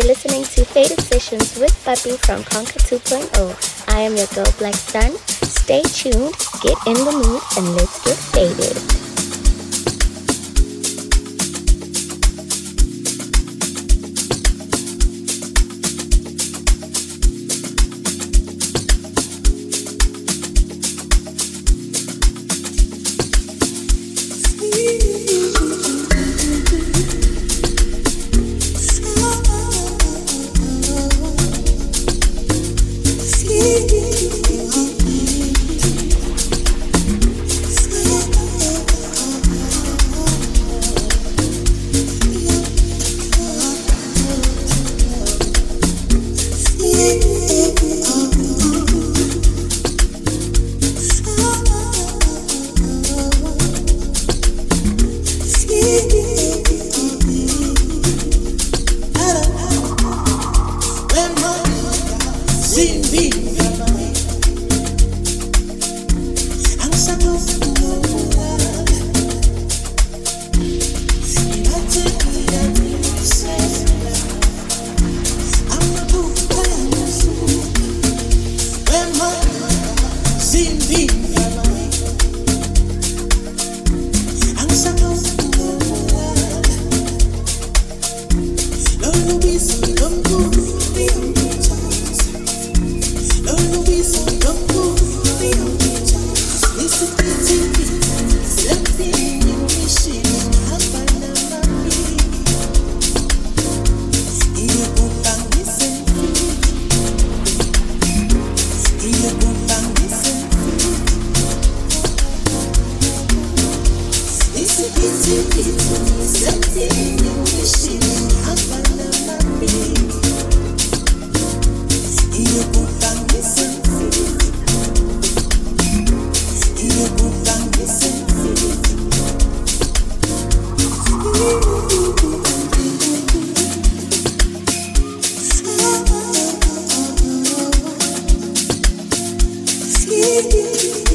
You're listening to Faded Sessions with Papi from Conquer 2.0. I am your girl, Black Sun. Stay tuned, get in the mood, and let's get faded. You.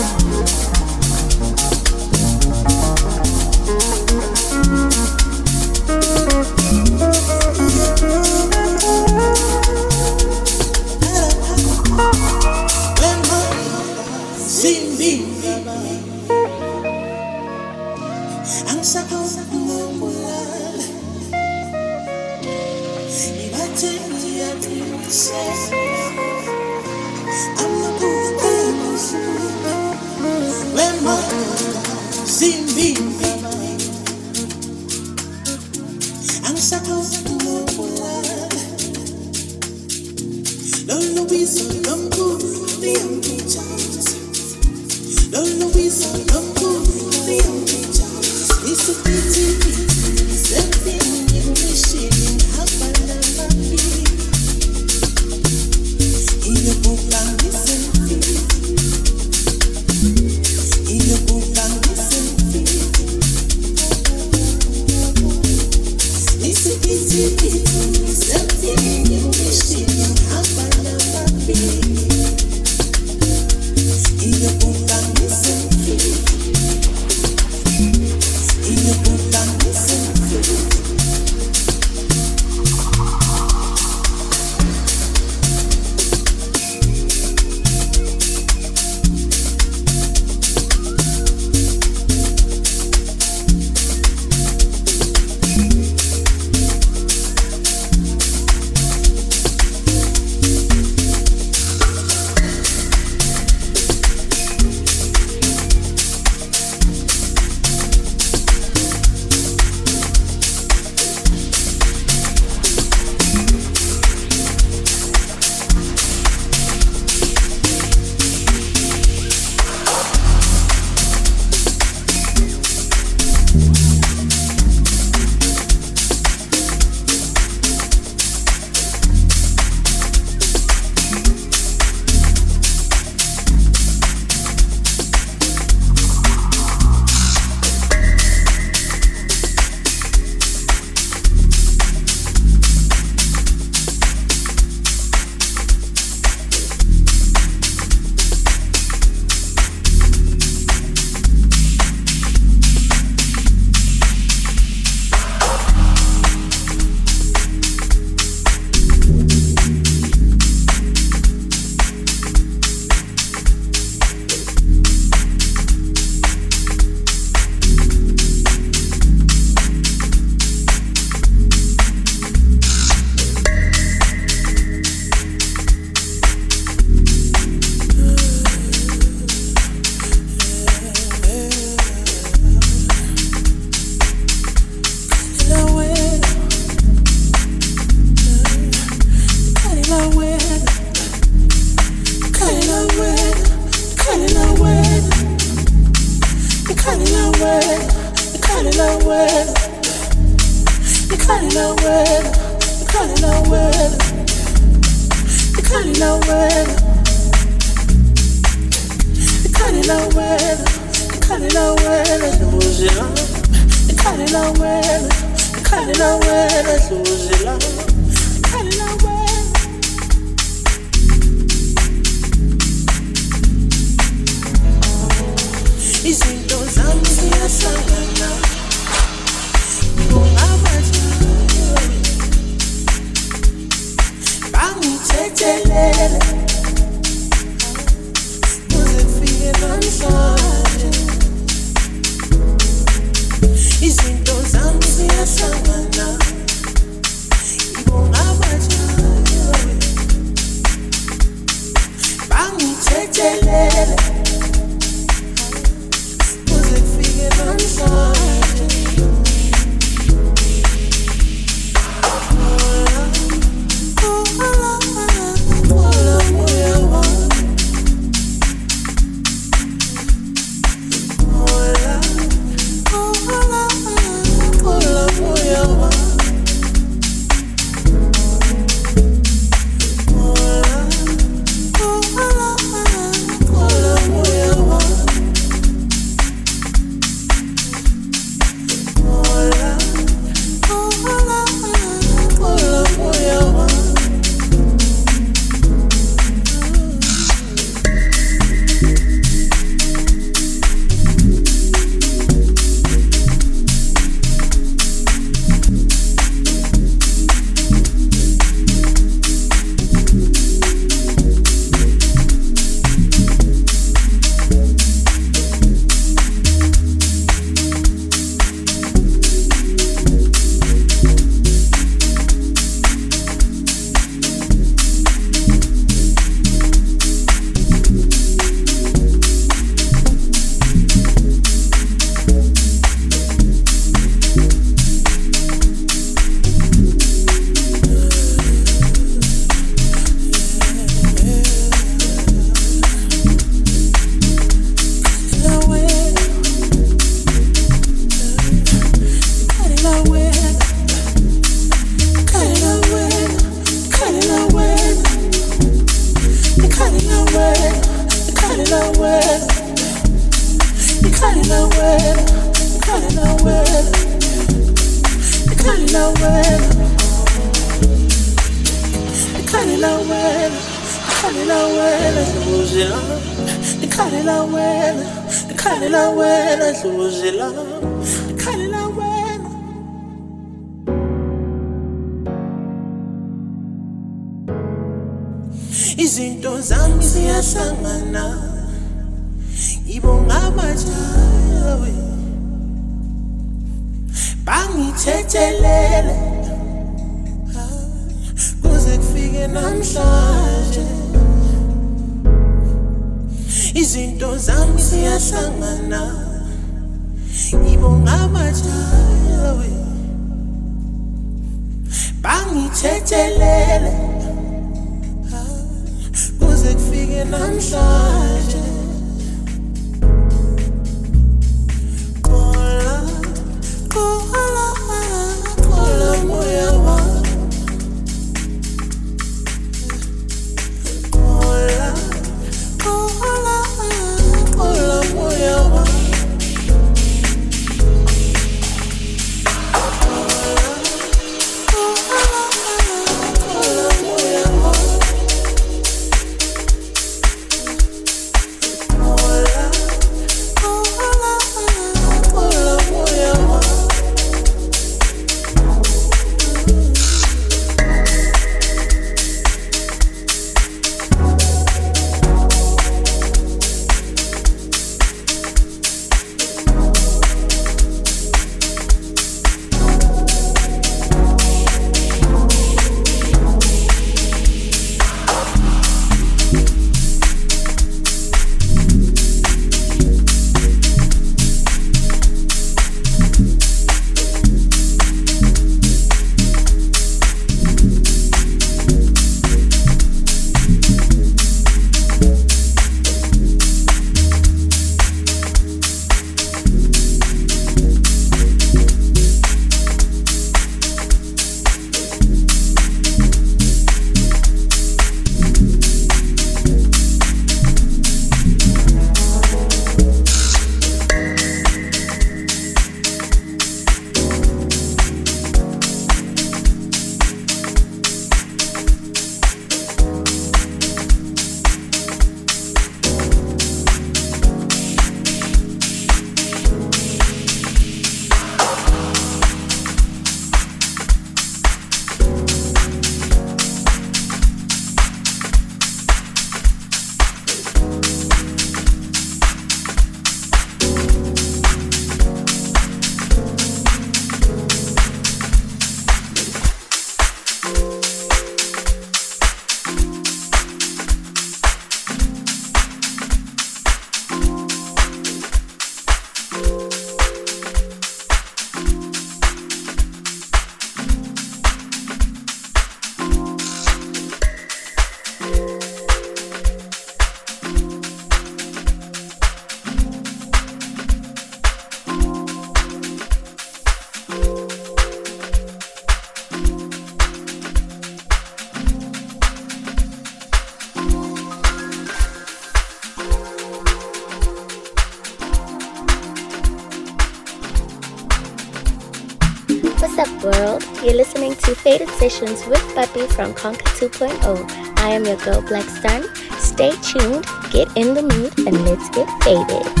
Sessions with Papi from Conquer 2.0. I am your girl, Black Sun. Stay tuned, get in the mood, and let's get faded.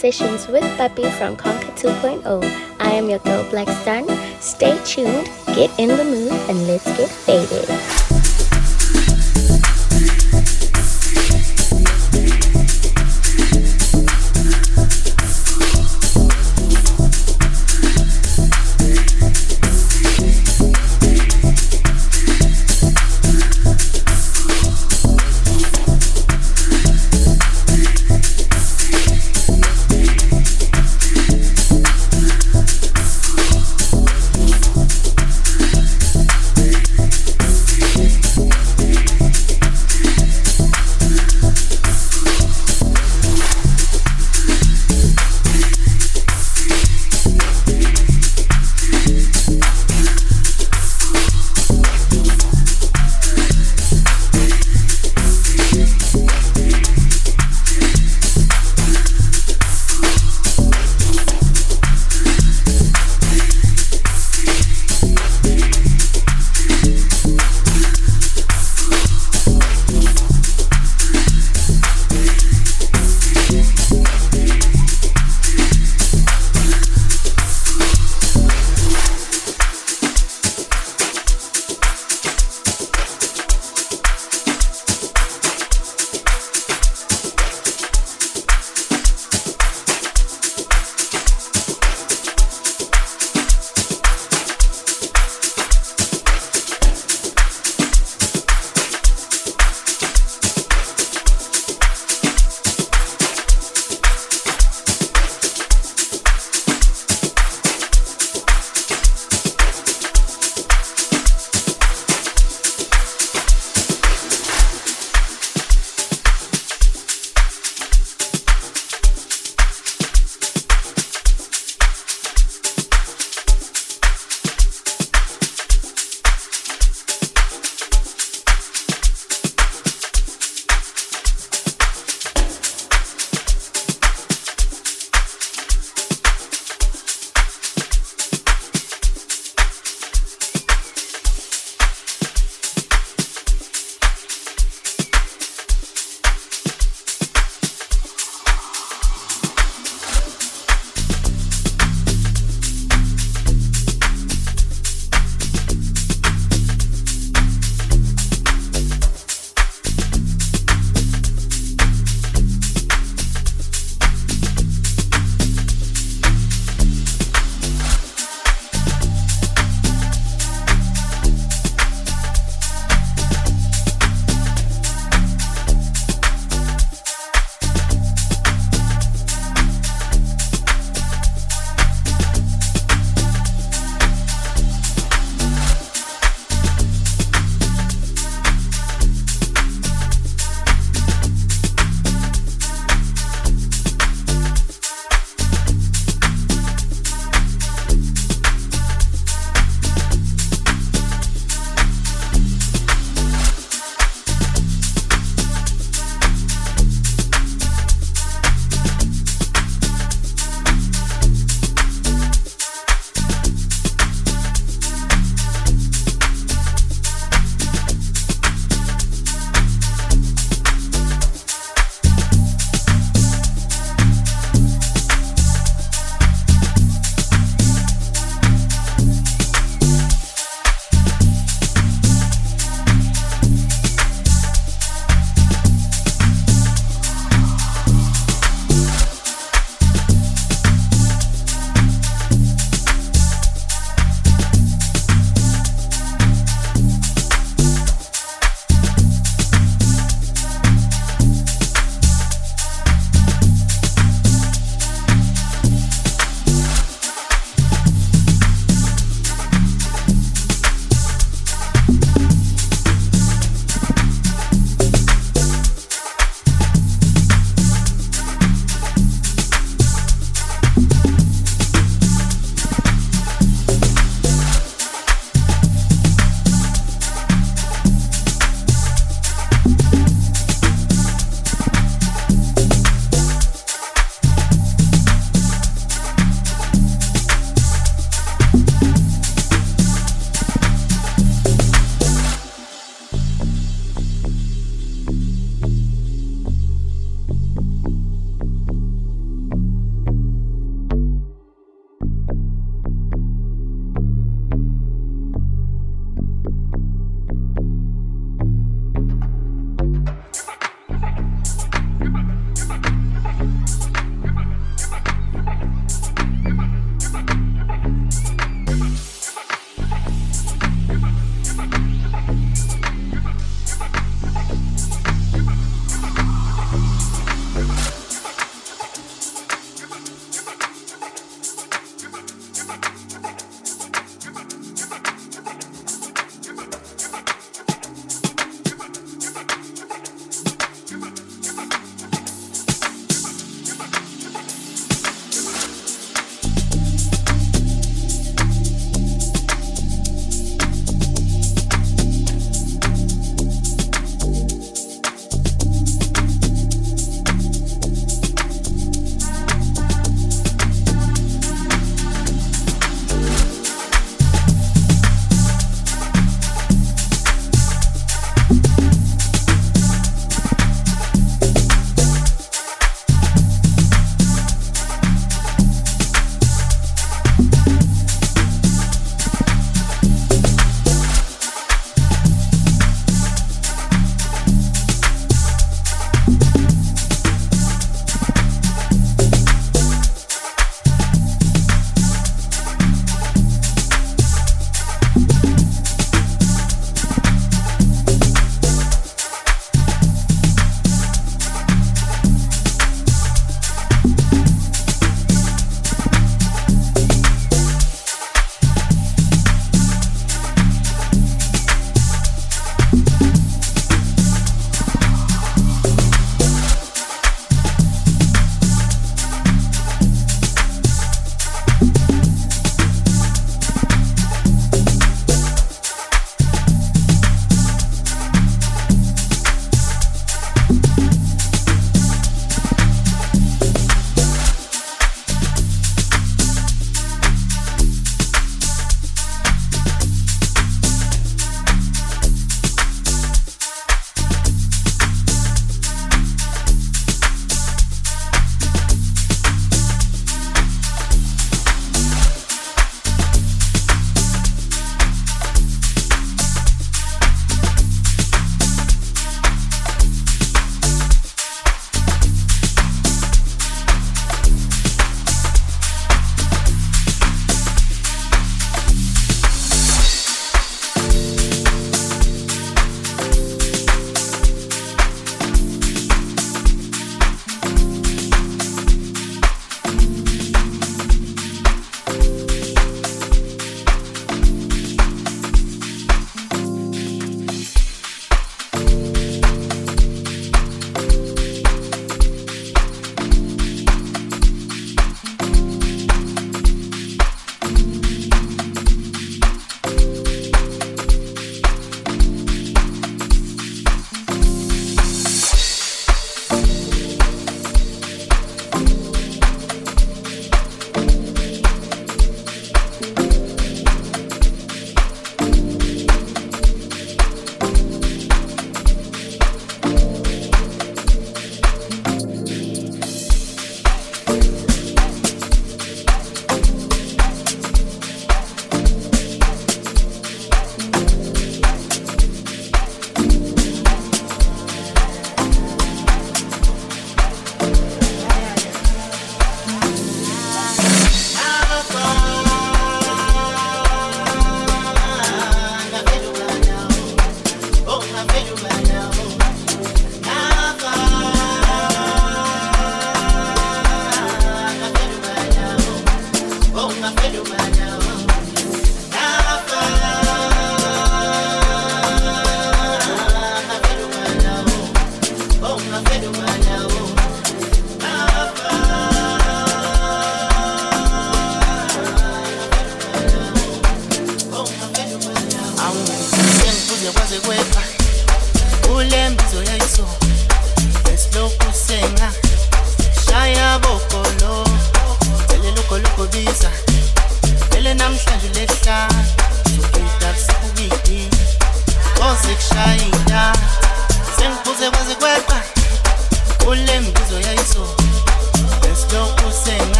Sessions with Papi from Conquer 2.0. I am your girl Black Sun. Stay tuned, get in the mood, and let's get faded.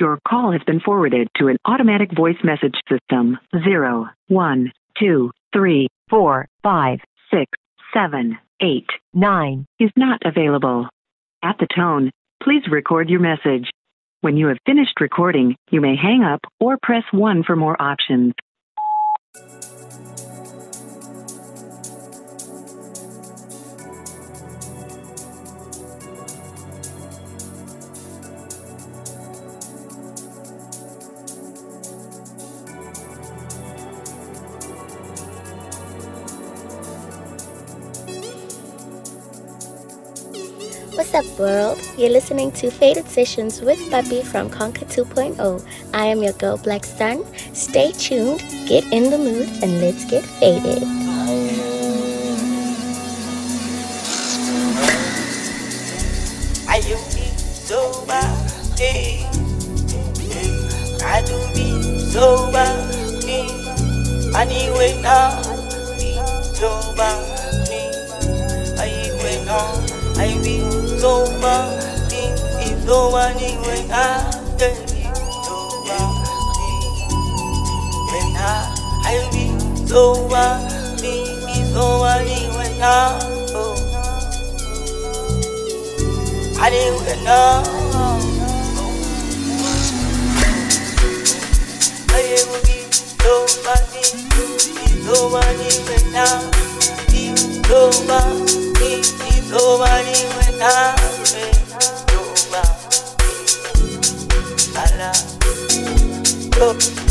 Your call has been forwarded to an automatic voice message system. Zero, one, two, three, four, five, six, seven, eight, nine is not available. At the tone, please record your message. When you have finished recording, you may hang up or press 1 for more options. Up, world? You're listening to Faded Sessions with Papi from Conquer 2.0. I am your girl, Black Sun. Stay tuned, get in the mood, and let's get faded. I you be so bad, I do be so bad, anyway now, be so bad, I wait now, I be Zoba, ni Zoba ni when I tell you Zoba, when I I be Zoba, ni Zoba ni when I oh, I didn't when I. Mean so bad, it's only way I will be nobody, nobody when I, nobody, nobody Oh.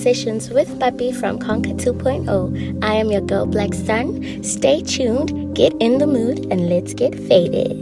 Sessions with Papi from Conquer 2.0. I am your girl Black Sun. Stay tuned, get in the mood, and let's get faded.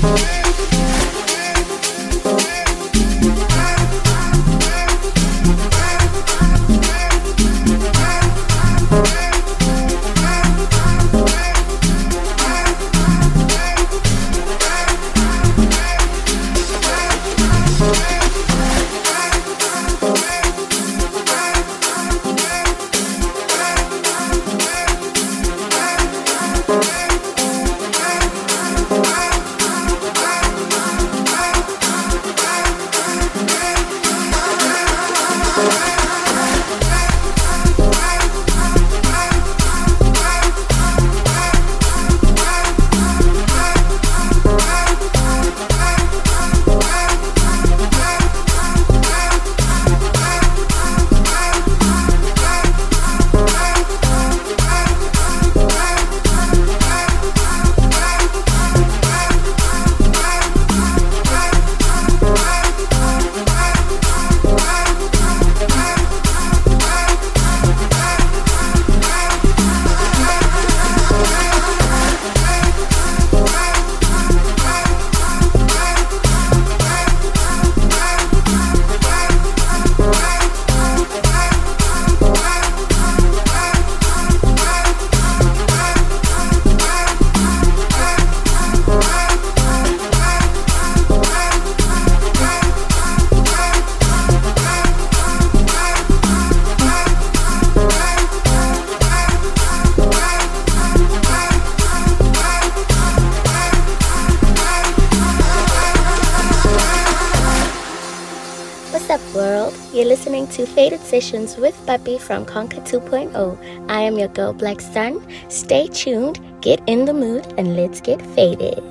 Yeah. Sessions with Papi from Conquer 2.0. I am your girl, Black Sun. Stay tuned, get in the mood, and let's get faded.